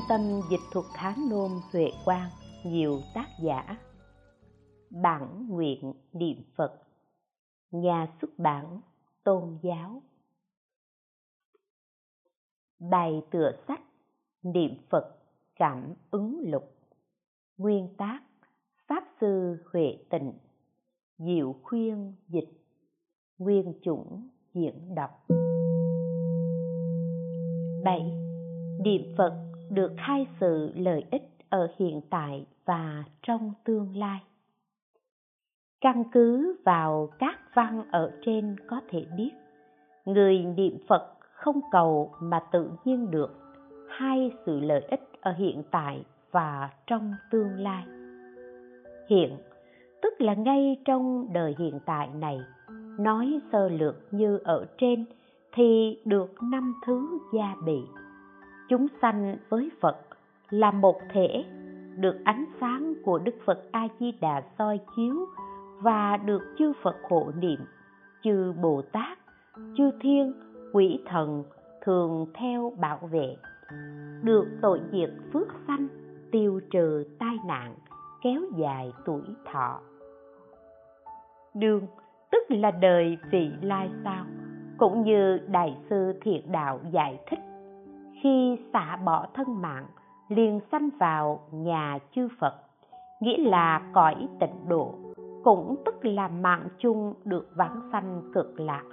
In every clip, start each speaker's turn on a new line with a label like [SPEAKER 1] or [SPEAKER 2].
[SPEAKER 1] trung tâm dịch thuật Hán Nôm Huệ Quang, nhiều tác giả. Bản nguyện niệm Phật Nhà xuất bản Tôn giáo Bài tựa sách Niệm Phật Cảm ứng lục Nguyên tác Pháp Sư Huệ Tịnh Diệu khuyên dịch Nguyên chủng diễn đọc 7. Niệm Phật được hai sự lợi ích ở hiện tại và trong tương lai. Căn cứ vào các văn ở trên có thể biết, người niệm Phật không cầu mà tự nhiên được hai sự lợi ích ở hiện tại và trong tương lai. Hiện, tức là ngay trong đời hiện tại này, nói sơ lược như ở trên thì được năm thứ gia bị chúng sanh với phật là một thể được ánh sáng của đức phật a di đà soi chiếu và được chư phật hộ niệm, chư bồ tát chư thiên, quỷ thần thường theo bảo vệ, được tội diệt phước sanh, tiêu trừ tai nạn, kéo dài tuổi thọ. Đường tức là đời vị lai sao, cũng như đại sư thiện đạo giải thích khi xả bỏ thân mạng, liền sanh vào nhà chư phật, nghĩa là cõi tịnh độ, cũng tức là mạng chung được vãng sanh cực lạc,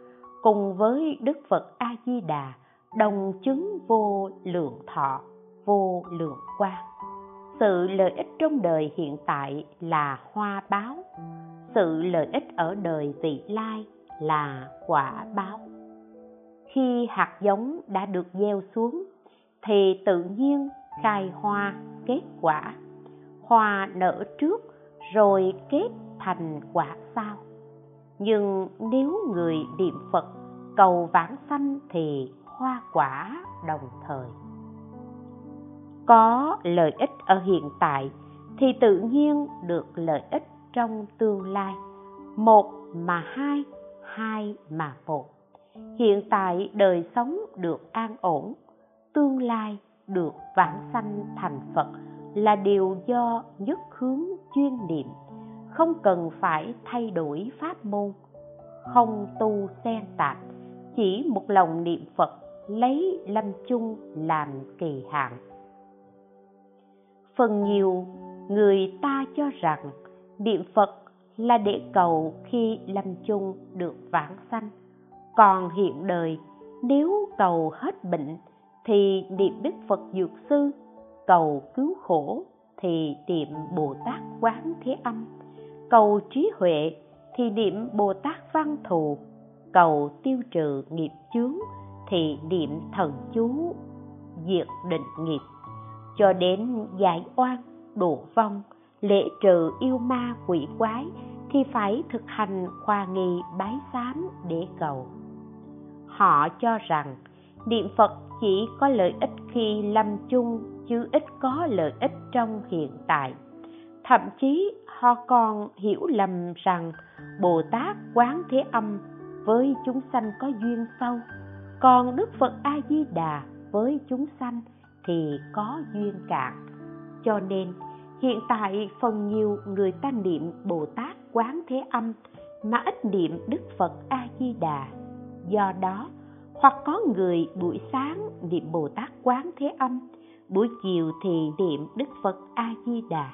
[SPEAKER 1] cùng với đức phật a di đà đồng chứng vô lượng thọ, vô lượng quang. Sự lợi ích trong đời hiện tại là hoa báo, sự lợi ích ở đời vị lai là quả báo. Khi hạt giống đã được gieo xuống thì tự nhiên khai hoa kết quả. Hoa nở trước, rồi kết thành quả sau. Nhưng nếu người niệm phật cầu vãng sanh thì hoa quả đồng thời. Có lợi ích ở hiện tại thì tự nhiên được lợi ích trong tương lai. Một mà hai hai mà một. Hiện tại đời sống được an ổn tương lai được vãng sanh thành phật là điều do nhất hướng chuyên niệm. Không cần phải thay đổi pháp môn, không tu xen tạp, chỉ một lòng niệm phật lấy lâm chung làm kỳ hạn. Phần nhiều người ta cho rằng niệm phật là để cầu khi lâm chung được vãng sanh. Còn hiện đời, nếu cầu hết bệnh thì niệm đức phật dược sư, cầu cứu khổ, thì niệm bồ tát quán thế âm. Cầu trí huệ, thì niệm bồ tát văn thù. Cầu tiêu trừ nghiệp chướng, thì niệm thần chú diệt định nghiệp. Cho đến giải oan, độ vong lễ trừ yêu ma quỷ quái, thì phải thực hành khoa nghi bái sám để cầu. Họ cho rằng, niệm phật chỉ có lợi ích khi lâm chung, chứ ít có lợi ích trong hiện tại. Thậm chí, họ còn hiểu lầm rằng bồ tát quán thế âm với chúng sanh có duyên sâu. Còn đức phật a di đà với chúng sanh thì có duyên cạn. Cho nên, hiện tại phần nhiều người ta niệm bồ tát quán thế âm mà ít niệm đức phật a di đà do đó hoặc có người buổi sáng niệm bồ tát quán thế âm, buổi chiều thì niệm đức phật a di đà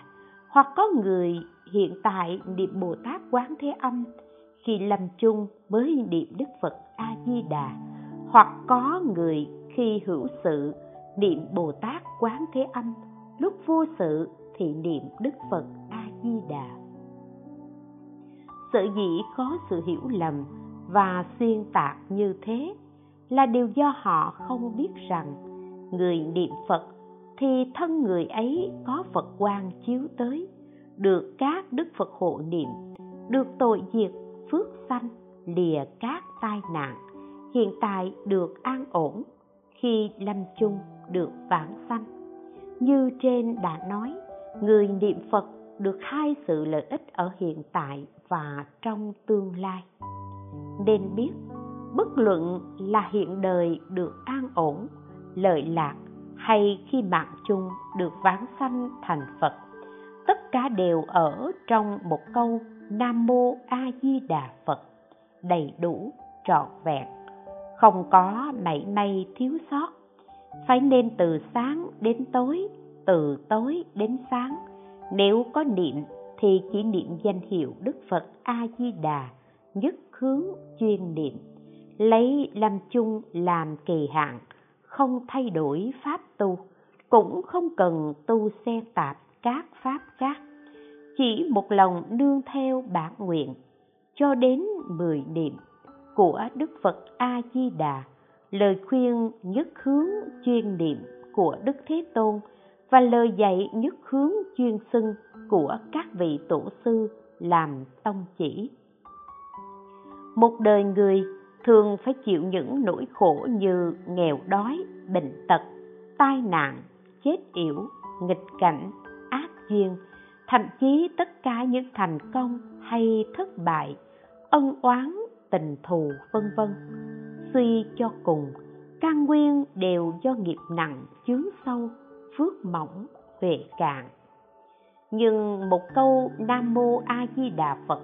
[SPEAKER 1] hoặc có người hiện tại niệm bồ tát quán thế âm khi lâm chung mới niệm đức phật a di đà hoặc có người khi hữu sự niệm bồ tát quán thế âm, lúc vô sự thì niệm đức phật a di đà sở dĩ có sự hiểu lầm và xuyên tạc như thế là điều do họ không biết rằng người niệm phật thì thân người ấy có phật quan chiếu tới, được các đức phật hộ niệm, được tội diệt, phước sanh, lìa các tai nạn, hiện tại được an ổn, khi lâm chung được vãng sanh. Như trên đã nói, người niệm phật được hai sự lợi ích ở hiện tại và trong tương lai. Nên biết bất luận là hiện đời được an ổn, lợi lạc hay khi mạng chung được vãng sanh thành phật, tất cả đều ở trong một câu nam mô a di đà phật, đầy đủ, trọn vẹn. Không có mảy may thiếu sót, phải nên từ sáng đến tối, từ tối đến sáng. Nếu có niệm thì chỉ niệm danh hiệu đức phật a di đà, nhất hướng chuyên niệm lấy lâm chung làm kỳ hạn, không thay đổi pháp tu, cũng không cần tu xen tạp các pháp khác, chỉ một lòng nương theo bản nguyện, cho đến mười niệm của đức phật a di đà lời khuyên nhất hướng chuyên niệm của đức thế tôn và lời dạy nhất hướng chuyên xưng của các vị tổ sư làm tông chỉ. Một đời người thường phải chịu những nỗi khổ như nghèo đói, bệnh tật, tai nạn, chết yểu, nghịch cảnh, ác duyên thậm chí tất cả những thành công hay thất bại, ân oán, tình thù, vân vân. Suy cho cùng căn nguyên đều do nghiệp nặng chướng sâu, phước mỏng, huệ cạn. Nhưng một câu nam mô a di đà phật,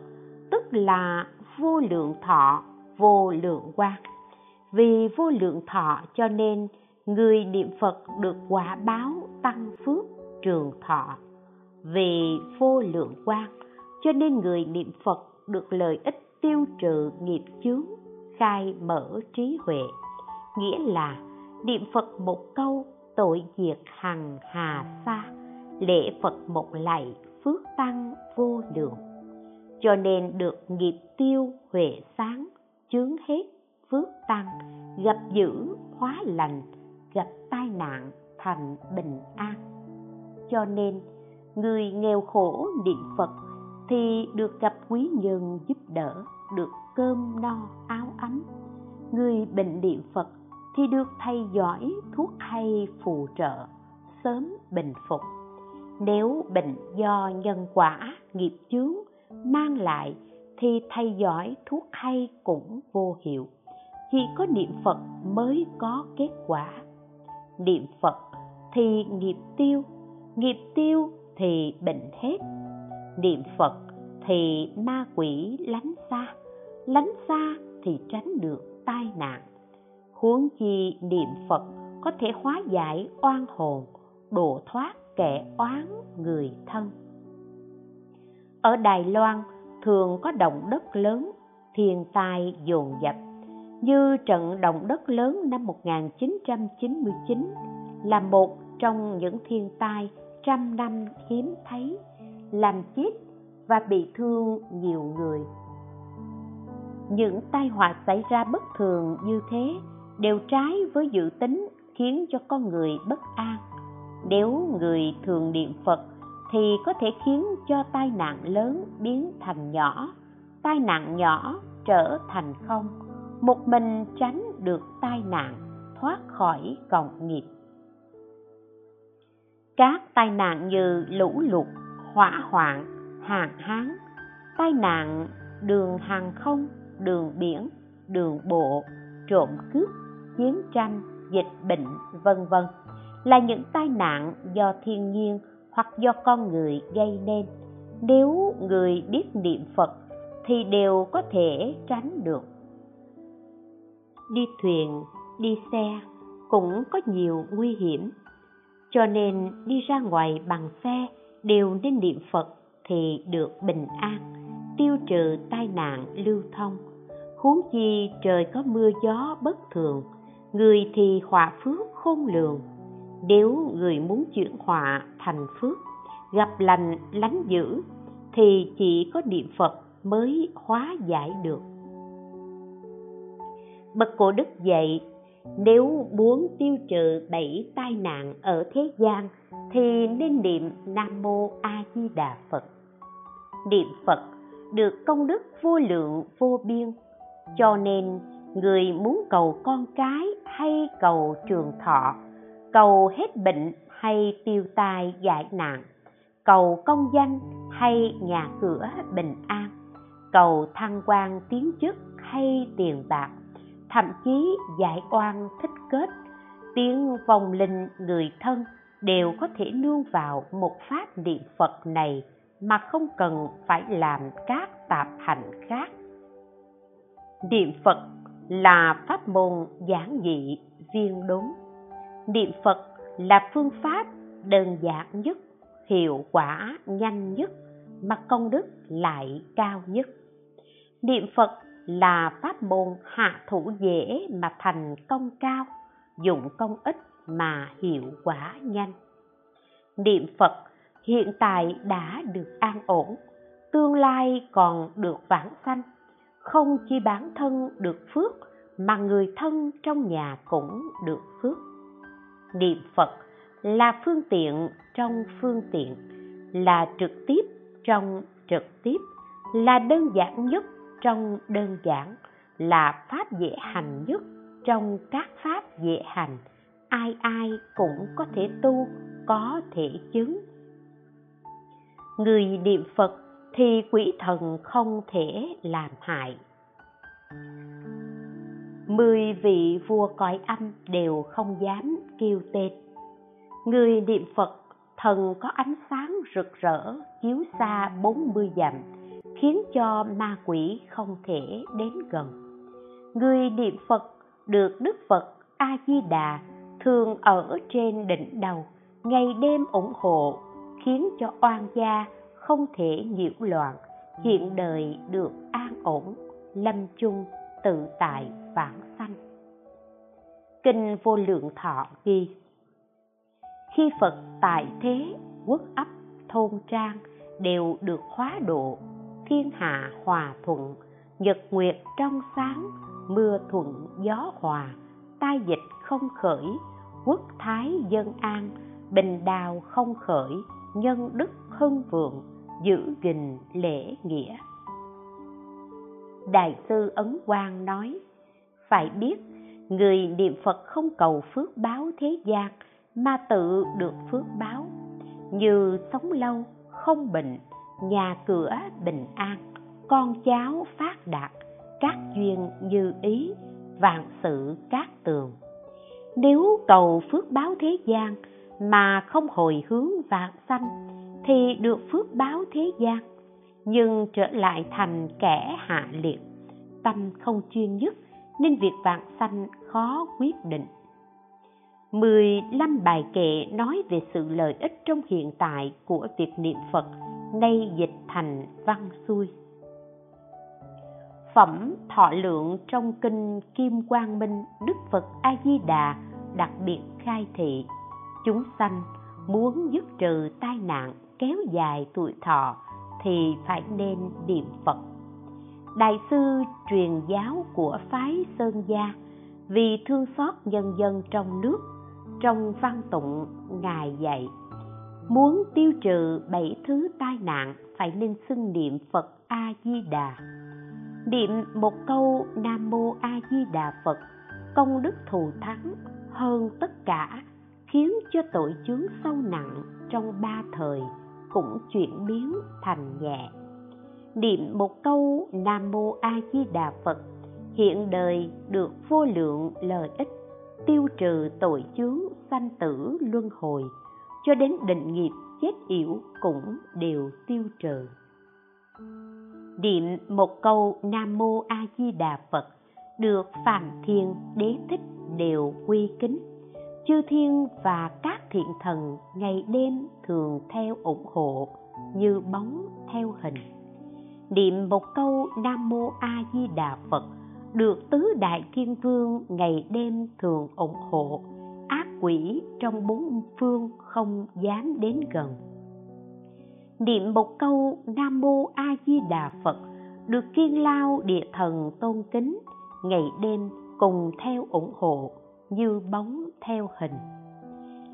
[SPEAKER 1] tức là vô lượng thọ vô lượng quan vì vô lượng thọ cho nên người niệm phật được quả báo tăng phước trường thọ. Vì vô lượng quan cho nên người niệm phật được lợi ích tiêu trừ nghiệp chướng, khai mở trí huệ. Nghĩa là niệm phật một câu, tội diệt hằng hà xa lễ phật một lạy, phước tăng vô lượng. Cho nên được nghiệp tiêu huệ sáng chướng hết, phước tăng, gặp dữ hóa lành, gặp tai nạn thành bình an. Cho nên, người nghèo khổ niệm phật thì được gặp quý nhân giúp đỡ, được cơm no áo ấm. Người bệnh niệm phật thì được thầy giỏi thuốc hay phù trợ, sớm bình phục. Nếu bệnh do nhân quả nghiệp chướng mang lại thì thầy giỏi thuốc hay cũng vô hiệu. Chỉ có niệm phật mới có kết quả. Niệm phật thì nghiệp tiêu nghiệp tiêu thì bệnh hết. Niệm phật thì ma quỷ lánh xa lánh xa thì tránh được tai nạn. Huống chi niệm phật có thể hóa giải oan hồn, độ thoát kẻ oán người thân. Ở đài loan thường có động đất lớn, thiên tai, dồn dập. Như trận động đất lớn năm 1999 là một trong những thiên tai trăm năm hiếm thấy, làm chết và bị thương nhiều người. Những tai họa xảy ra bất thường như thế đều trái với dự tính khiến cho con người bất an. Nếu người thường niệm phật thì có thể khiến cho tai nạn lớn biến thành nhỏ, tai nạn nhỏ trở thành không. Một mình tránh được tai nạn, thoát khỏi còng nghiệp. Các tai nạn như lũ lụt, hỏa hoạn, hạn hán, tai nạn đường hàng không, đường biển, đường bộ, trộm cướp, chiến tranh, dịch bệnh, vân vân là những tai nạn do thiên nhiên hoặc do con người gây nên. Nếu người biết niệm phật thì đều có thể tránh được. Đi thuyền, đi xe cũng có nhiều nguy hiểm. Cho nên đi ra ngoài bằng xe đều nên niệm phật thì được bình an, tiêu trừ tai nạn lưu thông. Huống chi trời có mưa gió bất thường, người thì họa phước khôn lường. Nếu người muốn chuyển họa thành phước, gặp lành, lánh dữ, thì chỉ có niệm phật mới hóa giải được. Bậc cổ đức dạy, nếu muốn tiêu trừ bảy tai nạn ở thế gian, thì nên niệm nam mô a di đà phật. Niệm phật được công đức vô lượng, vô biên, cho nên người muốn cầu con cái hay cầu trường thọ, cầu hết bệnh hay tiêu tai giải nạn, cầu công danh hay nhà cửa bình an, cầu thăng quan tiến chức hay tiền bạc, thậm chí giải oan thích kết, tiếng vong linh người thân đều có thể nương vào một pháp niệm phật này mà không cần phải làm các tạp hành khác. Niệm phật là pháp môn giản dị viên đúng. Niệm phật là phương pháp đơn giản nhất, hiệu quả nhanh nhất mà công đức lại cao nhất. Niệm phật là pháp môn hạ thủ dễ mà thành công cao, dụng công ít mà hiệu quả nhanh. Niệm phật hiện tại đã được an ổn, tương lai còn được vãng sanh. Không chỉ bản thân được phước mà người thân trong nhà cũng được phước niệm phật là phương tiện trong phương tiện, là trực tiếp trong trực tiếp, là đơn giản nhất trong đơn giản, là pháp dễ hành nhất trong các pháp dễ hành. Ai ai cũng có thể tu, có thể chứng. Người niệm phật thì quỷ thần không thể làm hại mười vị vua cõi âm đều không dám kêu tên. Người niệm phật thần có ánh sáng rực rỡ, chiếu xa bốn mươi dặm, khiến cho ma quỷ không thể đến gần. Người niệm phật được đức phật a di đà thường ở trên đỉnh đầu, ngày đêm ủng hộ, khiến cho oan gia không thể nhiễu loạn hiện đời được an ổn, lâm chung tự tại vãng sanh. Kinh vô lượng thọ ghi, khi phật tại thế, quốc ấp, thôn trang đều được hóa độ, thiên hạ hòa thuận, nhật nguyệt trong sáng, mưa thuận gió hòa, tai dịch không khởi, quốc thái dân an, bình đào không khởi, nhân đức hưng vượng, giữ gìn lễ nghĩa đại sư ấn quang nói, phải biết, người niệm phật không cầu phước báo thế gian, mà tự được phước báo. Như sống lâu, không bệnh, nhà cửa bình an, con cháu phát đạt, các duyên như ý, vạn sự cát tường. Nếu cầu phước báo thế gian mà không hồi hướng vạn sanh, thì được phước báo thế gian nhưng trở lại thành kẻ hạ liệt tâm không chuyên nhất nên việc vạn sanh khó quyết định 15 bài kệ nói về sự lợi ích trong hiện tại của việc niệm Phật, nay dịch thành văn xuôi. Phẩm thọ lượng trong kinh Kim Quang Minh Đức Phật A Di Đà đặc biệt khai thị chúng sanh muốn dứt trừ tai nạn kéo dài tuổi thọ thì phải nên niệm Phật. Đại sư truyền giáo của phái Sơn Gia vì thương xót nhân dân trong nước, trong văn tụng ngài dạy, muốn tiêu trừ bảy thứ tai nạn phải nên xưng niệm phật a di đà niệm một câu nam mô a di đà phật, công đức thù thắng hơn tất cả, khiến cho tội chướng sâu nặng trong ba thời cũng chuyển biến thành nhẹ. Niệm một câu nam mô a di đà phật, hiện đời được vô lượng lợi ích, tiêu trừ tội chướng, sanh tử, luân hồi, cho đến định nghiệp, chết yểu cũng đều tiêu trừ. Niệm một câu nam mô a di đà phật được phàm thiên đế thích đều quy kính chư thiên và các thiện thần ngày đêm thường theo ủng hộ, như bóng theo hình. Niệm một câu nam mô a di đà phật, được tứ đại thiên vương ngày đêm thường ủng hộ, ác quỷ trong bốn phương không dám đến gần. Niệm một câu nam mô a di đà phật, được kiên lao địa thần tôn kính, ngày đêm cùng theo ủng hộ, như bóng theo hình.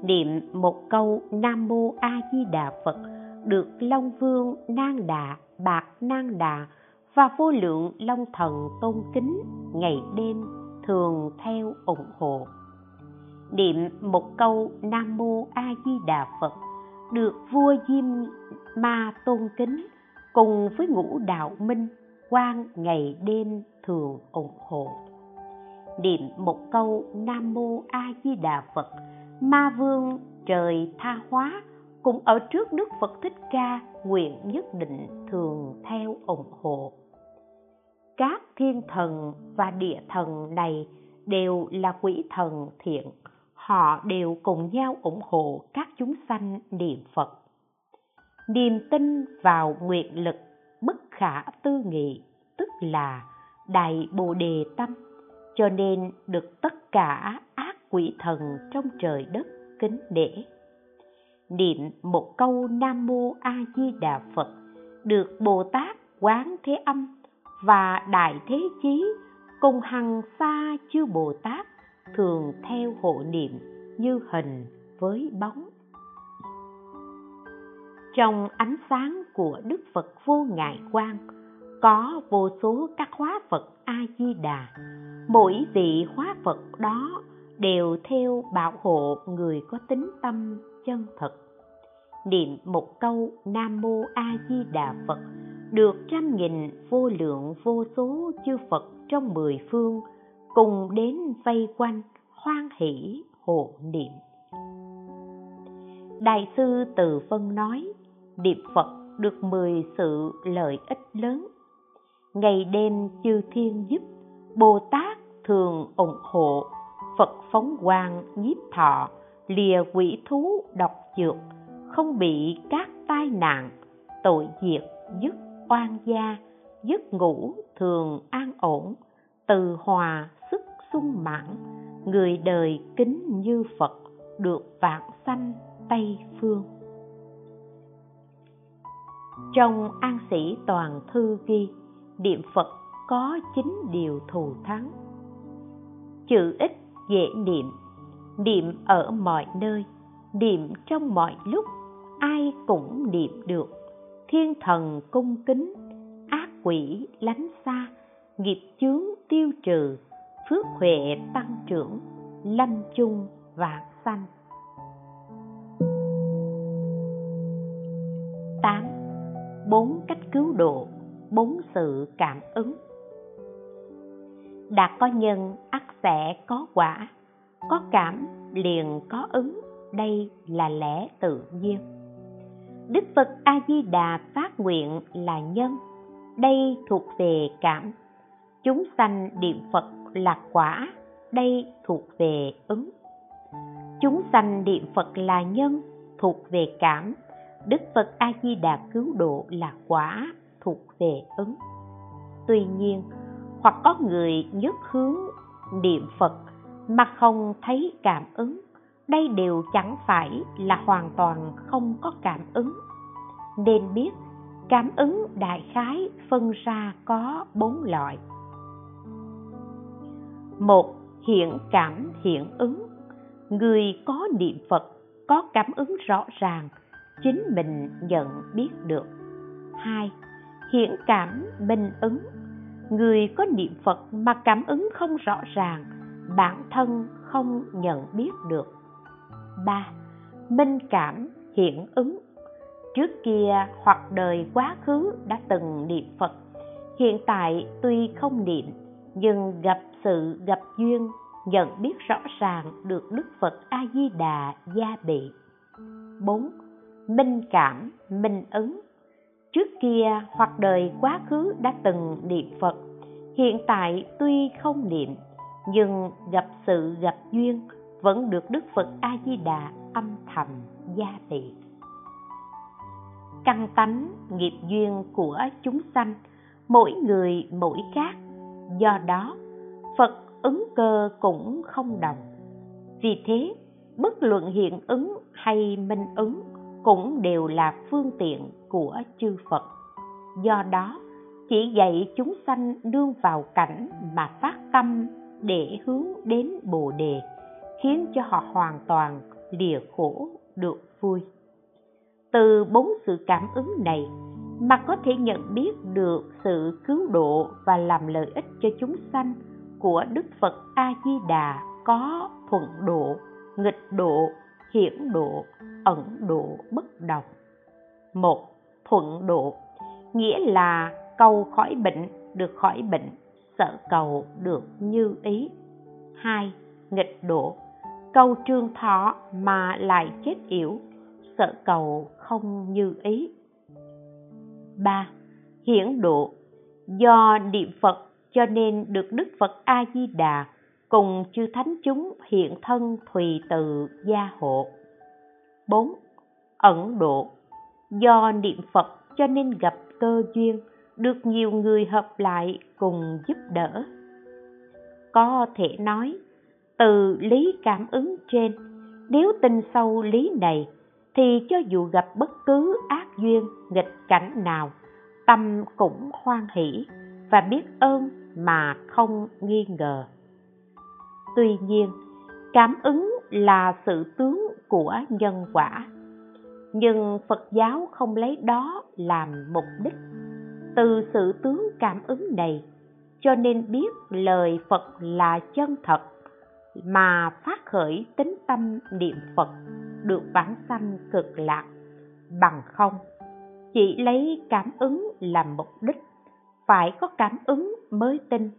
[SPEAKER 1] Niệm một câu nam mô a di đà phật được long vương nang đà, bạc nang đà và vô lượng long thần tôn kính ngày đêm thường theo ủng hộ. Niệm một câu nam mô a di đà phật được vua diêm ma tôn kính cùng với ngũ đạo minh quan ngày đêm thường ủng hộ niệm một câu nam mô a di đà phật. Ma vương, trời tha hóa cũng ở trước đức phật thích ca, nguyện nhất định thường theo ủng hộ. Các thiên thần và địa thần này đều là quỷ thần thiện. Họ đều cùng nhau ủng hộ các chúng sanh niệm phật. Niềm tin vào nguyện lực bất khả tư nghị, tức là đại bồ đề tâm cho nên được tất cả ác quỷ thần trong trời đất kính nể niệm một câu nam mô a di đà phật được bồ tát quán thế âm và đại thế chí cùng hằng xa chư bồ tát thường theo hộ niệm như hình với bóng. Trong ánh sáng của đức phật vô ngại quang có vô số các hóa phật a di đà mỗi vị hóa phật đó đều theo bảo hộ người có tính tâm chân thật. Niệm một câu nam mô a di đà phật được trăm nghìn vô lượng vô số chư phật trong mười phương cùng đến vây quanh hoan hỷ hộ niệm. Đại sư từ phân nói, niệm phật được mười sự lợi ích lớn. Ngày đêm chư thiên giúp bồ tát thường ủng hộ phật phóng quang nhiếp thọ, lìa quỷ thú độc dược, không bị các tai nạn, tội diệt, dứt oan gia giấc ngủ thường an ổn, từ hòa sức sung mãn, người đời kính như phật, được vạn sanh tây phương. Trong an sĩ toàn thư ghi, niệm phật có chín điều thù thắng. Chữ ít dễ niệm niệm ở mọi nơi, niệm trong mọi lúc, ai cũng niệm được. Thiên thần cung kính, ác quỷ lánh xa, nghiệp chướng tiêu trừ, phước huệ tăng trưởng lâm chung vạn sanh. Tám, bốn cách cứu độ, bốn sự cảm ứng đạt có nhân ắt sẽ có quả, có cảm liền có ứng, đây là lẽ tự nhiên. Đức phật a di đà phát nguyện là nhân, đây thuộc về cảm. Chúng sanh niệm phật là quả, đây thuộc về ứng. Chúng sanh niệm phật là nhân, thuộc về cảm. Đức phật a di đà cứu độ là quả, thuộc về ứng. Tuy nhiên hoặc có người nhất hướng niệm phật mà không thấy cảm ứng, đây đều chẳng phải là hoàn toàn không có cảm ứng. Nên biết, cảm ứng đại khái phân ra có bốn loại. Một hiện cảm hiện ứng. Người có niệm phật, có cảm ứng rõ ràng, chính mình nhận biết được. Hai hiện cảm, minh ứng người có niệm phật mà cảm ứng không rõ ràng, bản thân không nhận biết được. Ba, minh cảm, hiện ứng. Trước kia hoặc đời quá khứ đã từng niệm phật. Hiện tại tuy không niệm, nhưng gặp sự, gặp duyên, nhận biết rõ ràng được đức phật a di đà gia bị. Bốn, minh cảm, minh ứng trước kia hoặc đời quá khứ đã từng niệm phật. Hiện tại tuy không niệm, nhưng gặp sự gặp duyên, vẫn được đức phật a di đà âm thầm gia trì. Căn tánh nghiệp duyên của chúng sanh, mỗi người mỗi khác. Do đó, phật ứng cơ cũng không đồng. Vì thế, bất luận hiện ứng hay minh ứng cũng đều là phương tiện của chư phật. Do đó, chỉ dạy chúng sanh đương vào cảnh mà phát tâm để hướng đến bồ đề, khiến cho họ hoàn toàn lìa khổ được vui. Từ bốn sự cảm ứng này mà có thể nhận biết được sự cứu độ và làm lợi ích cho chúng sanh của đức phật a di đà có thuận độ, nghịch độ, hiển độ ẩn độ bất đồng một, thuận độ, nghĩa là cầu khỏi bệnh được khỏi bệnh, sợ cầu được như ý. Hai, nghịch độ cầu trương thọ mà lại chết yểu, sợ cầu không như ý. Ba, hiển độ, do niệm phật cho nên được đức phật a di đà cùng chư thánh chúng hiện thân thùy từ gia hộ. 4. Ẩn độ Do niệm Phật cho nên gặp cơ duyên, được nhiều người hợp lại cùng giúp đỡ. Có thể nói, từ lý cảm ứng trên, nếu tin sâu lý này, thì cho dù gặp bất cứ ác duyên, nghịch cảnh nào, tâm cũng hoan hỷ và biết ơn mà không nghi ngờ. Tuy nhiên, cảm ứng là sự tướng của nhân quả. Nhưng phật giáo không lấy đó làm mục đích. Từ sự tướng cảm ứng này, cho nên biết lời phật là chân thật, mà phát khởi tính tâm niệm phật được vãng sanh cực lạc bằng không. Chỉ lấy cảm ứng làm mục đích, phải có cảm ứng mới tin.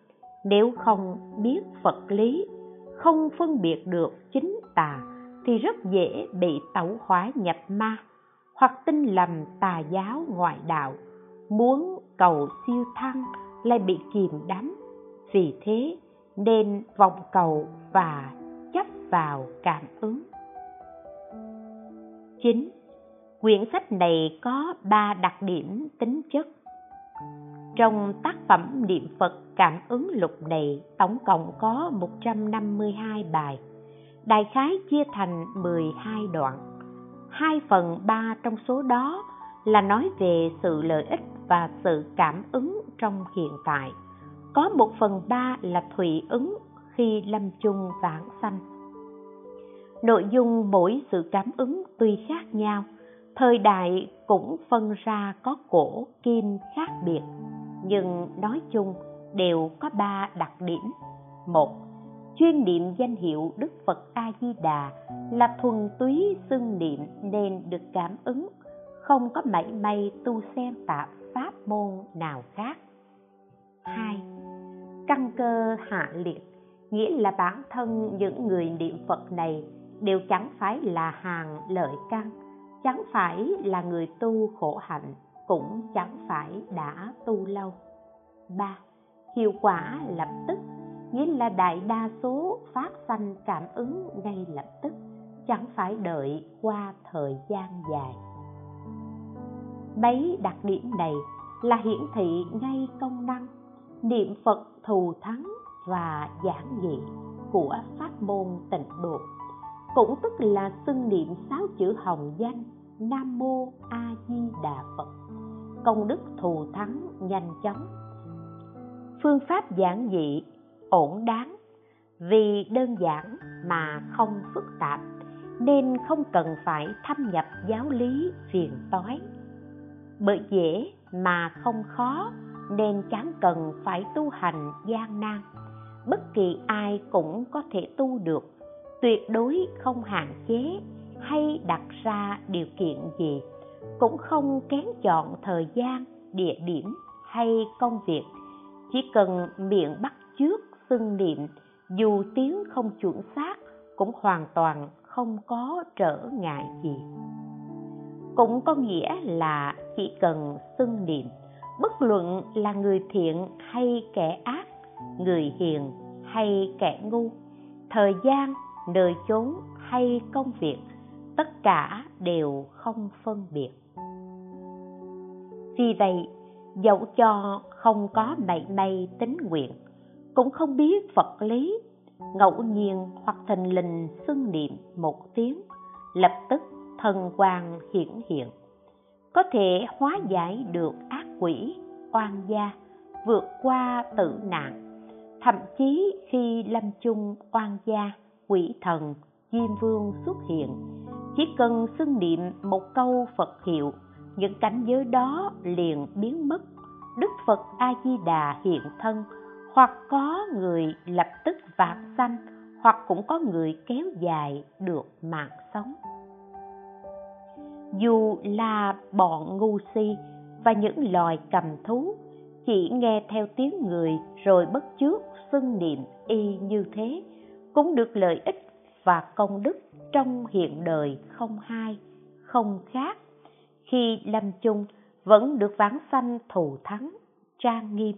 [SPEAKER 1] Nếu không biết phật lý, không phân biệt được chính tà thì rất dễ bị tẩu hỏa nhập ma, hoặc tin lầm tà giáo ngoại đạo, muốn cầu siêu thăng lại bị kìm đắm. Vì thế, nên vòng cầu và chấp vào cảm ứng. Chín quyển sách này có ba đặc điểm tính chất. Trong tác phẩm niệm Phật cảm ứng lục này tổng cộng có 152 bài đại khái chia thành 12 đoạn. Hai phần ba trong số đó là nói về sự lợi ích và sự cảm ứng trong hiện tại. Có một phần ba là thủy ứng khi lâm chung vãng sanh. Nội dung mỗi sự cảm ứng tuy khác nhau, thời đại cũng phân ra có cổ kim khác biệt, nhưng nói chung đều có ba đặc điểm. Một chuyên niệm danh hiệu Đức Phật A Di Đà là thuần túy xưng niệm nên được cảm ứng, không có mảy may tu xen tạp pháp môn nào khác. 2. Căn cơ hạ liệt nghĩa là bản thân những người niệm Phật này đều chẳng phải là hàng lợi căn, chẳng phải là người tu khổ hạnh, cũng chẳng phải đã tu lâu. 3. Hiệu quả lập tức nghĩa là đại đa số phát sanh cảm ứng ngay lập tức, chẳng phải đợi qua thời gian dài. Mấy đặc điểm này là hiển thị ngay công năng, niệm phật thù thắng và giảng dị của pháp môn tịnh độ, cũng tức là xưng niệm sáu chữ hồng danh nam mô a di đà phật, công đức thù thắng nhanh chóng. Phương pháp giảng dị ổn đáng. Vì đơn giản mà không phức tạp, nên không cần phải thâm nhập giáo lý phiền toái. Bởi dễ mà không khó, nên chẳng cần phải tu hành gian nan. Bất kỳ ai cũng có thể tu được, tuyệt đối không hạn chế hay đặt ra điều kiện gì, cũng không kén chọn thời gian, địa điểm hay công việc. Chỉ cần miệng bắt chước xưng niệm, dù tiếng không chuẩn xác, cũng hoàn toàn không có trở ngại gì. Cũng có nghĩa là chỉ cần xưng niệm, bất luận là người thiện hay kẻ ác, người hiền hay kẻ ngu, thời gian, nơi chốn hay công việc, tất cả đều không phân biệt. Vì vậy, dẫu cho không có mảy may tính nguyện cũng không biết vật lý, ngẫu nhiên hoặc thình lình xưng niệm một tiếng, lập tức thần quang hiển hiện. Có thể hóa giải được ác quỷ, oan gia, vượt qua tử nạn. Thậm chí khi lâm chung oan gia, quỷ thần, diêm vương xuất hiện, chỉ cần xưng niệm một câu phật hiệu, những cảnh giới đó liền biến mất. Đức phật a di đà hiện thân hoặc có người lập tức vãng sanh, hoặc cũng có người kéo dài được mạng sống. Dù là bọn ngu si và những loài cầm thú, chỉ nghe theo tiếng người rồi bất chước xưng niệm y như thế, cũng được lợi ích và công đức trong hiện đời không hai, không khác, khi lâm chung vẫn được vãng sanh thù thắng, trang nghiêm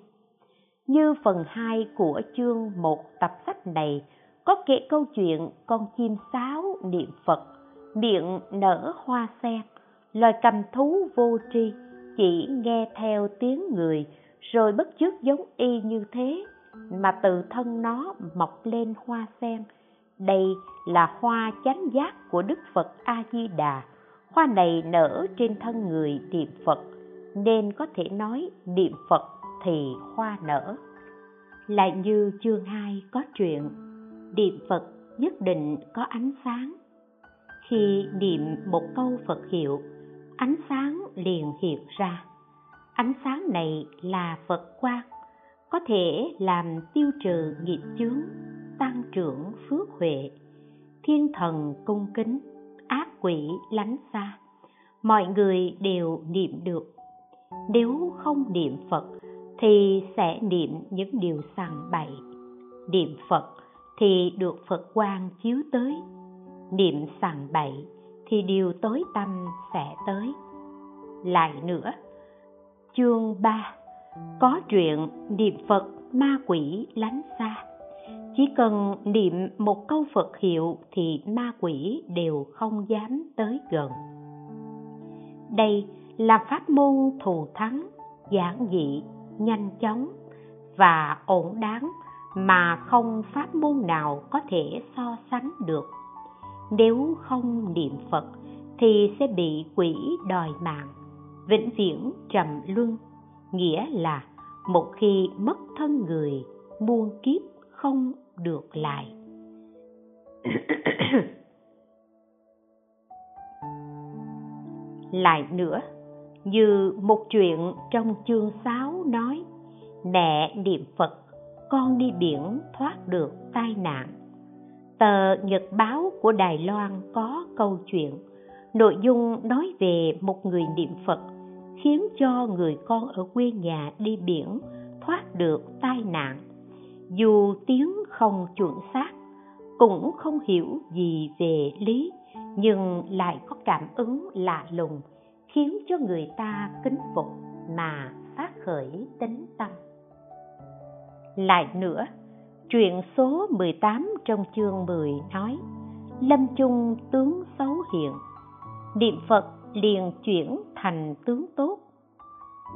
[SPEAKER 1] như phần 2 của chương một tập sách này có kể câu chuyện con chim sáo niệm Phật, miệng nở hoa sen, loài cầm thú vô tri, chỉ nghe theo tiếng người rồi bất chước giống y như thế mà từ thân nó mọc lên hoa sen. Đây là hoa chánh giác của Đức Phật A Di Đà. Hoa này nở trên thân người niệm Phật, nên có thể nói niệm Phật thì hoa nở. Lại như chương 2 có chuyện, niệm Phật nhất định có ánh sáng. Khi niệm một câu Phật hiệu, ánh sáng liền hiện ra. Ánh sáng này là Phật quang, có thể làm tiêu trừ nghiệp chướng, tăng trưởng phước huệ, thiên thần cung kính, ác quỷ lánh xa. Mọi người đều niệm được. Nếu không niệm Phật thì sẽ niệm những điều sằng bậy. Niệm Phật thì được Phật quang chiếu tới. Niệm sằng bậy thì điều tối tâm sẽ tới. Lại nữa, chương 3 có chuyện niệm Phật ma quỷ lánh xa. Chỉ cần niệm một câu Phật hiệu thì ma quỷ đều không dám tới gần. Đây là pháp môn thù thắng, giản dị, nhanh chóng và ổn đáng mà không pháp môn nào có thể so sánh được. Nếu không niệm Phật thì sẽ bị quỷ đòi mạng, vĩnh viễn trầm luân, nghĩa là một khi mất thân người, muôn kiếp không được lại. lại nữa, như một chuyện trong chương 6 nói, mẹ niệm Phật, con đi biển thoát được tai nạn. Tờ Nhật báo của Đài Loan có câu chuyện, nội dung nói về một người niệm Phật khiến cho người con ở quê nhà đi biển thoát được tai nạn dù tiếng không chuẩn xác cũng không hiểu gì về lý nhưng lại có cảm ứng lạ lùng khiến cho người ta kính phục mà phát khởi tính tâm. Lại nữa, chuyện số 18 trong chương 10 nói, lâm chung tướng xấu hiện niệm phật liền chuyển thành tướng tốt.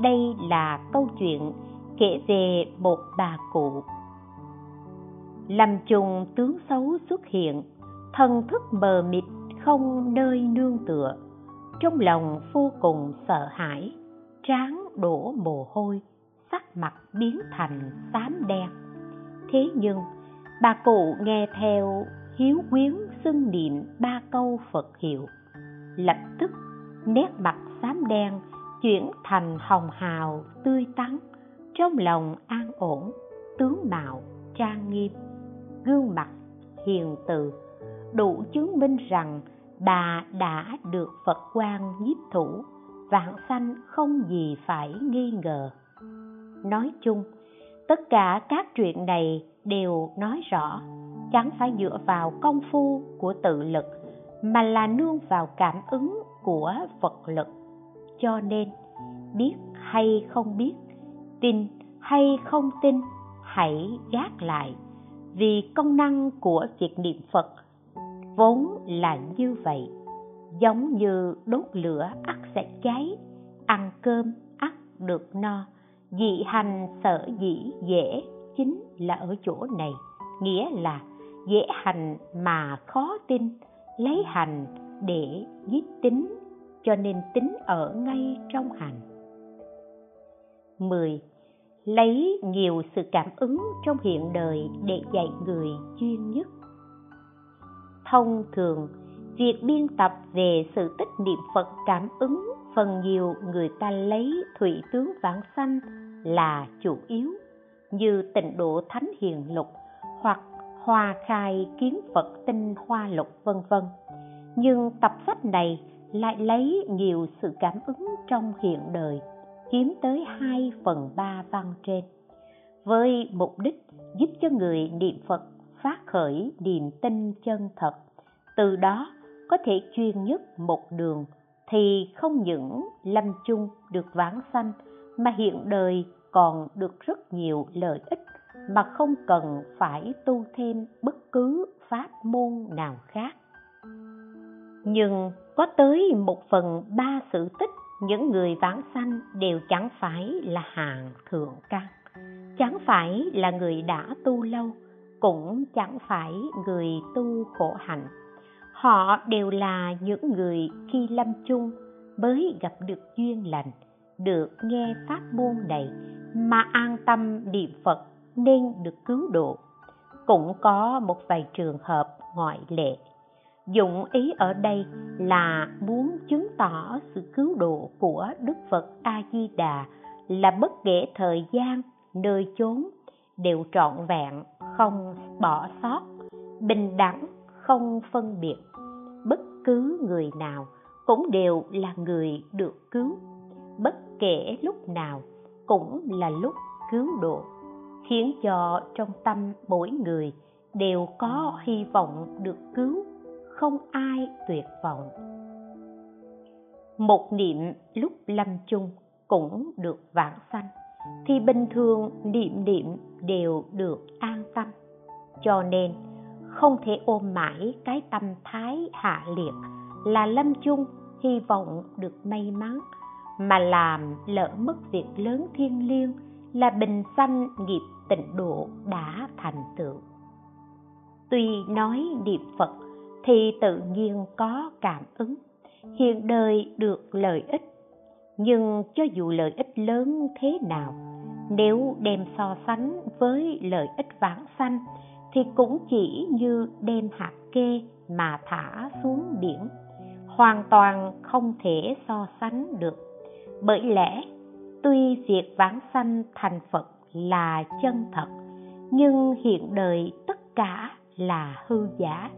[SPEAKER 1] Đây là câu chuyện kể về một bà cụ. Lâm chung tướng xấu xuất hiện, thần thức mờ mịt, không nơi nương tựa trong lòng vô cùng sợ hãi, trán đổ mồ hôi, sắc mặt biến thành xám đen. Thế nhưng, bà cụ nghe theo hiếu quyến xưng niệm ba câu phật hiệu, lập tức nét mặt xám đen chuyển thành hồng hào tươi tắn, trong lòng an ổn, tướng mạo trang nghiêm, gương mặt hiền từ, đủ chứng minh rằng bà đã được phật quan nhiếp thủ, vạn sanh không gì phải nghi ngờ. Nói chung, tất cả các chuyện này đều nói rõ, chẳng phải dựa vào công phu của tự lực, mà là nương vào cảm ứng của vật lực. Cho nên, biết hay không biết, tin hay không tin, hãy gác lại, vì công năng của việc niệm phật vốn là như vậy, giống như đốt lửa ắt sẽ cháy, ăn cơm ắt được no dị hành sở dĩ dễ chính là ở chỗ này, nghĩa là dễ hành mà khó tin, lấy hành để giết tính, cho nên tính ở ngay trong hành 10. Lấy nhiều sự cảm ứng trong hiện đời để dạy người chuyên nhất. Thông thường, việc biên tập về sự tích niệm Phật cảm ứng phần nhiều người ta lấy thủy tướng vãng sanh là chủ yếu như tịnh độ thánh hiền lục hoặc hoa khai kiến Phật tinh hoa lục vân vân. Nhưng tập sách này lại lấy nhiều sự cảm ứng trong hiện đời chiếm tới 2 phần 3 văn trên với mục đích giúp cho người niệm Phật phát khởi niềm tin chân thật. Từ đó, có thể chuyên nhất một đường thì không những lâm chung được vãng sanh, mà hiện đời còn được rất nhiều lợi ích mà không cần phải tu thêm bất cứ pháp môn nào khác. Nhưng có tới một phần ba sự tích những người vãng sanh đều chẳng phải là hạng thượng căn, chẳng phải là người đã tu lâu cũng chẳng phải người tu khổ hạnh. Họ đều là những người khi lâm chung mới gặp được duyên lành, được nghe pháp môn này mà an tâm niệm phật nên được cứu độ. Cũng có một vài trường hợp ngoại lệ. Dụng ý ở đây là muốn chứng tỏ sự cứu độ của đức phật a di đà là bất kể thời gian, nơi chốn đều trọn vẹn không bỏ sót, bình đẳng, không phân biệt. Bất cứ người nào cũng đều là người được cứu. Bất kể lúc nào cũng là lúc cứu độ, khiến cho trong tâm mỗi người đều có hy vọng được cứu, không ai tuyệt vọng. Một niệm lúc lâm chung cũng được vãng sanh thì bình thường niệm niệm đều được an tâm. Cho nên, không thể ôm mãi cái tâm thái hạ liệt là lâm chung hy vọng được may mắn, mà làm lỡ mất việc lớn thiêng liêng là bình sanh nghiệp tịnh độ đã thành tựu. Tuy nói niệm phật thì tự nhiên có cảm ứng, hiện đời được lợi ích nhưng cho dù lợi ích lớn thế nào, nếu đem so sánh với lợi ích vãng sanh, thì cũng chỉ như đem hạt kê mà thả xuống biển. Hoàn toàn không thể so sánh được. Bởi lẽ, tuy việc vãng sanh thành phật là chân thật, nhưng hiện đời tất cả là hư giả.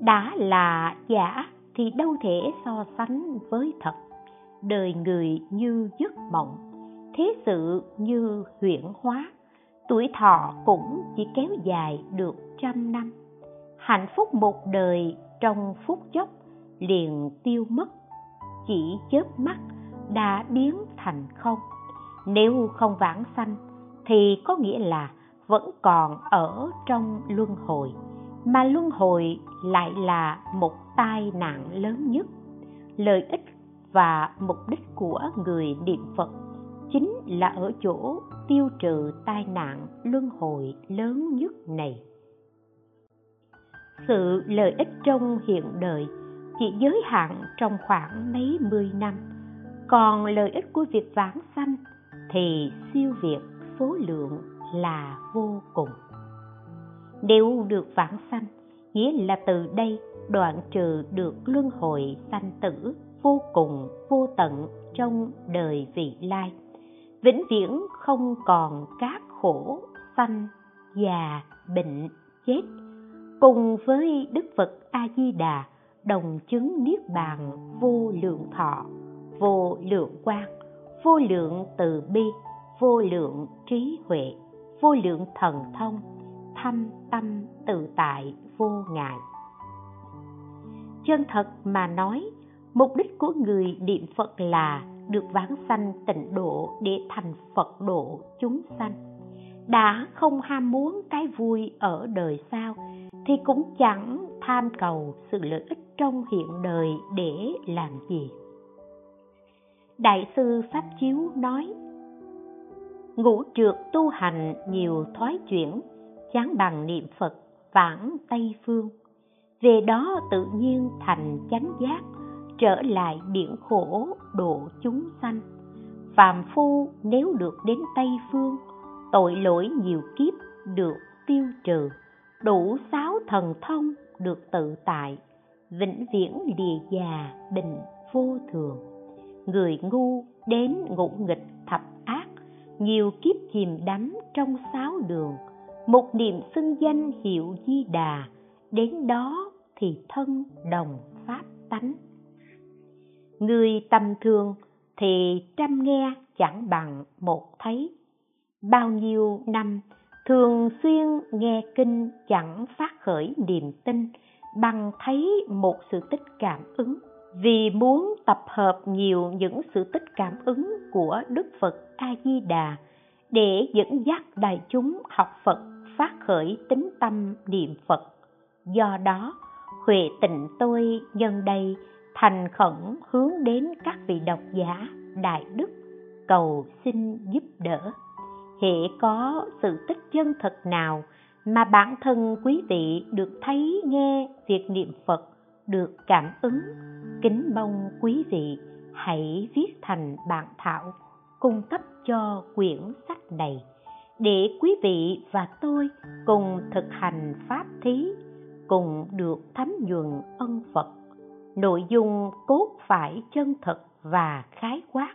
[SPEAKER 1] Đã là giả thì đâu thể so sánh với thật đời người như giấc mộng, thế sự như huyễn hóa. Tuổi thọ cũng chỉ kéo dài được trăm năm. Hạnh phúc một đời trong phút chốc liền tiêu mất, chỉ chớp mắt đã biến thành không. Nếu không vãng sanh thì có nghĩa là vẫn còn ở trong luân hồi, mà luân hồi lại là một tai nạn lớn nhất. Lợi ích và mục đích của người niệm phật chính là ở chỗ tiêu trừ tai nạn luân hồi lớn nhất này. Sự lợi ích trong hiện đời chỉ giới hạn trong khoảng mấy mươi năm. Còn lợi ích của việc vãng sanh thì siêu việt số lượng là vô cùng. Nếu được vãng sanh, nghĩa là từ đây đoạn trừ được luân hồi sanh tử vô cùng, vô tận trong đời vị lai. Vĩnh viễn không còn các khổ, sanh, già, bệnh, chết. Cùng với đức phật a di đà đồng chứng niết bàn, vô lượng thọ, vô lượng quan vô lượng từ bi, vô lượng trí huệ, vô lượng thần thông, thâm tâm tự tại vô ngại. Chân thật mà nói mục đích của người niệm phật là được vãng sanh tịnh độ để thành phật độ chúng sanh. Đã không ham muốn cái vui ở đời sau thì cũng chẳng tham cầu sự lợi ích trong hiện đời để làm gì. Đại sư pháp chiếu nói, ngũ trượt tu hành nhiều thoái chuyển, chán bằng niệm phật vãng tây phương. Về đó tự nhiên thành chánh giác trở lại biển khổ độ chúng sanh. Phàm phu nếu được đến tây phương, tội lỗi nhiều kiếp được tiêu trừ, đủ sáu thần thông được tự tại, vĩnh viễn lìa già bình vô thường. Người ngu đến ngũ nghịch thập ác, nhiều kiếp chìm đắm trong sáu đường. Một niệm xưng danh hiệu di đà, đến đó thì thân đồng pháp tánh người tâm thường thì trăm nghe chẳng bằng một thấy. Bao nhiêu năm thường xuyên nghe kinh chẳng phát khởi niềm tin, bằng thấy một sự tích cảm ứng. Vì muốn tập hợp nhiều những sự tích cảm ứng của đức phật a di đà để dẫn dắt đại chúng học phật phát khởi tính tâm niệm phật. Do đó, huệ tịnh tôi nhân đây thành khẩn hướng đến các vị độc giả đại đức cầu xin giúp đỡ. Hễ có sự tích chân thật nào mà bản thân quý vị được thấy nghe việc niệm phật được cảm ứng, kính mong quý vị hãy viết thành bản thảo cung cấp cho quyển sách này để quý vị và tôi cùng thực hành pháp thí, cùng được thấm nhuần ân phật nội dung cốt phải chân thật và khái quát.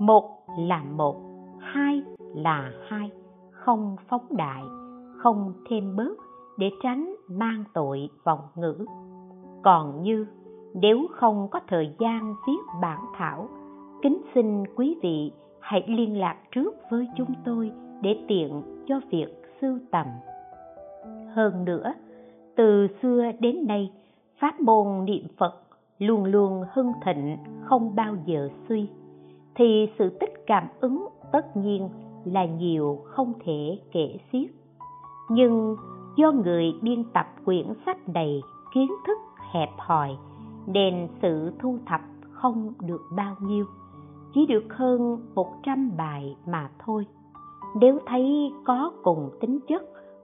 [SPEAKER 1] Một là một, hai là hai. Không phóng đại, không thêm bớt để tránh mang tội vọng ngữ. Còn như, nếu không có thời gian viết bản thảo, kính xin quý vị hãy liên lạc trước với chúng tôi để tiện cho việc sưu tầm. Hơn nữa, từ xưa đến nay pháp môn niệm phật luôn luôn hưng thịnh, không bao giờ suy, thì sự tích cảm ứng tất nhiên là nhiều không thể kể xiết. Nhưng do người biên tập quyển sách đầy kiến thức hẹp hòi, nên sự thu thập không được bao nhiêu, chỉ được hơn 100 bài mà thôi. Nếu thấy có cùng tính chất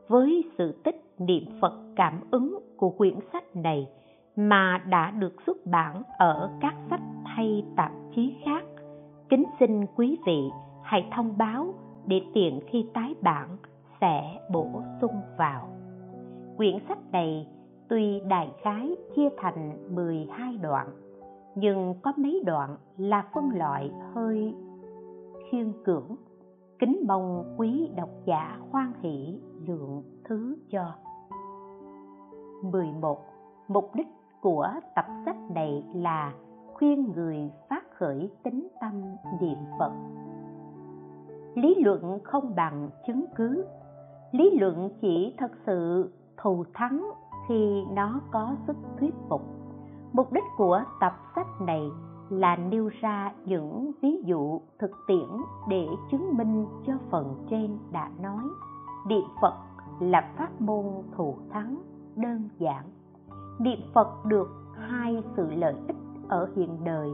[SPEAKER 1] với sự tích niệm Phật cảm ứng của quyển sách này mà đã được xuất bản ở các sách hay tạp chí khác. Kính xin quý vị hãy thông báo để tiện khi tái bản sẽ bổ sung vào. Quyển sách này tuy đại khái chia thành 12 đoạn, nhưng có mấy đoạn là phân loại hơi khiên cưỡng. Kính mong quý độc giả hoan hỷ lượng thứ cho. 11. Mục đích của tập sách này là khuyên người phát khởi tính tâm niệm Phật. Lý luận không bằng chứng cứ. Lý luận chỉ thật sự thù thắng khi nó có sức thuyết phục. Mục đích của tập sách này là nêu ra những ví dụ thực tiễn để chứng minh cho phần trên đã nói niệm phật là pháp môn thù thắng, đơn giản niệm phật được hai sự lợi ích ở hiện đời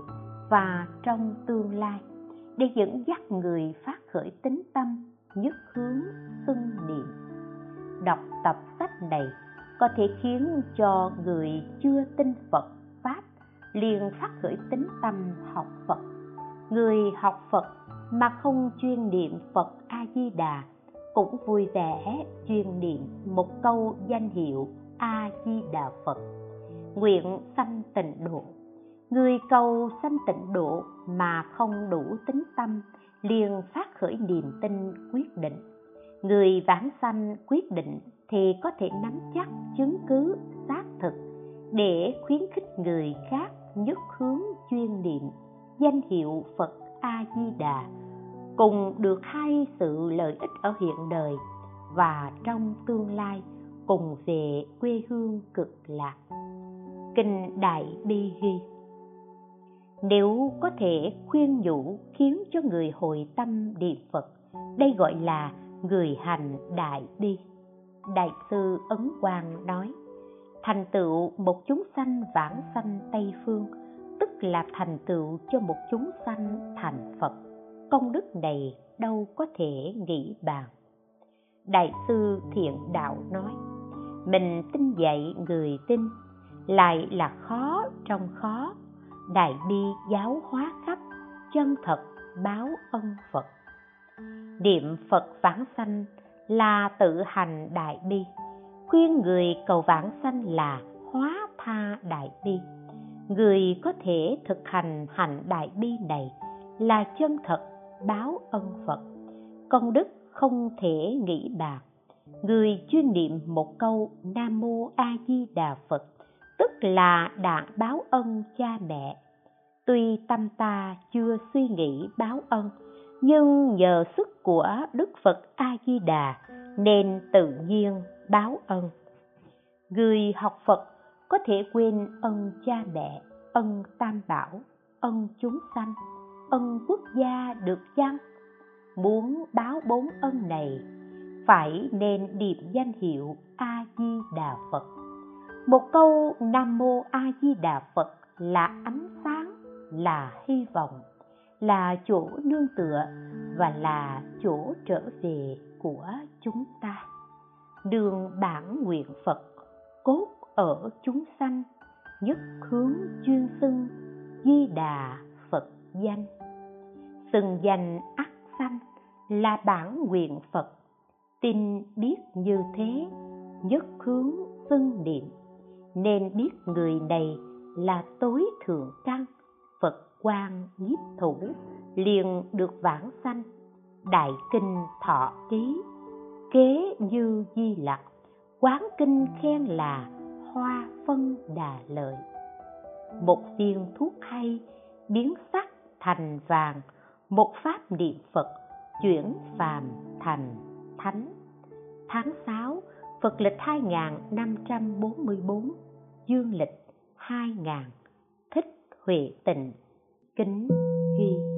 [SPEAKER 1] và trong tương lai, để dẫn dắt người phát khởi tính tâm nhất hướng xưng niệm. Đọc tập sách này có thể khiến cho người chưa tin phật pháp liền phát khởi tính tâm học phật. Người học phật mà không chuyên niệm phật a di đà cũng vui vẻ chuyên niệm một câu danh hiệu a di đà phật nguyện sanh tịnh độ. Người cầu sanh tịnh độ mà không đủ tính tâm, liền phát khởi niềm tin quyết định. Người vãng sanh quyết định thì có thể nắm chắc chứng cứ xác thực để khuyến khích người khác nhất hướng chuyên niệm, danh hiệu phật a di đà cùng được hai sự lợi ích ở hiện đời và trong tương lai cùng về quê hương cực lạc kinh đại bi ghi nếu có thể khuyên nhủ khiến cho người hồi tâm niệm phật, đây gọi là người hành đại bi. Đại sư ấn quang nói, thành tựu một chúng sanh vãng sanh tây phương, tức là thành tựu cho một chúng sanh thành phật. Công đức này đâu có thể nghĩ bàn. Đại sư thiện đạo nói, mình tin dạy người tin lại là khó trong khó, đại bi giáo hóa khắp, chân thật báo ân phật. Niệm phật vãng sanh là tự hành đại bi. Khuyên người cầu vãng sanh là hóa tha đại bi. Người có thể thực hành hành đại bi này là chân thật báo ân phật. Công đức không thể nghĩ bạc. Người chuyên niệm một câu nam mô a di đà phật tức là đã báo ân cha mẹ. Tuy tâm ta chưa suy nghĩ báo ân, nhưng nhờ sức của đức phật a di đà nên tự nhiên báo ân. Người học phật có thể quên ân cha mẹ, ân tam bảo, ân chúng sanh, ân quốc gia được chăng? Muốn báo bốn ân này, phải nên niệm danh hiệu a di đà phật một câu nam mô a di đà phật là ánh sáng, là hy vọng, là chỗ nương tựa và là chỗ trở về của chúng ta. Đường bản nguyện phật, cốt ở chúng sanh, nhất hướng chuyên xưng di đà phật danh. Xưng danh ắt sanh là bản nguyện phật, tin biết như thế, nhất hướng xưng niệm nên biết người này là tối thượng căn, phật quan nhiếp thủ, liền được vãng sanh. Đại kinh thọ ký, kế như di lặc, quán kinh khen là, hoa phân đà lợi. Một viên thuốc hay, biến sắc thành vàng, một pháp niệm phật chuyển phàm thành thánh. Tháng sáu Phật lịch 2544 dương lịch 2000 thích huệ tịnh kính Duy.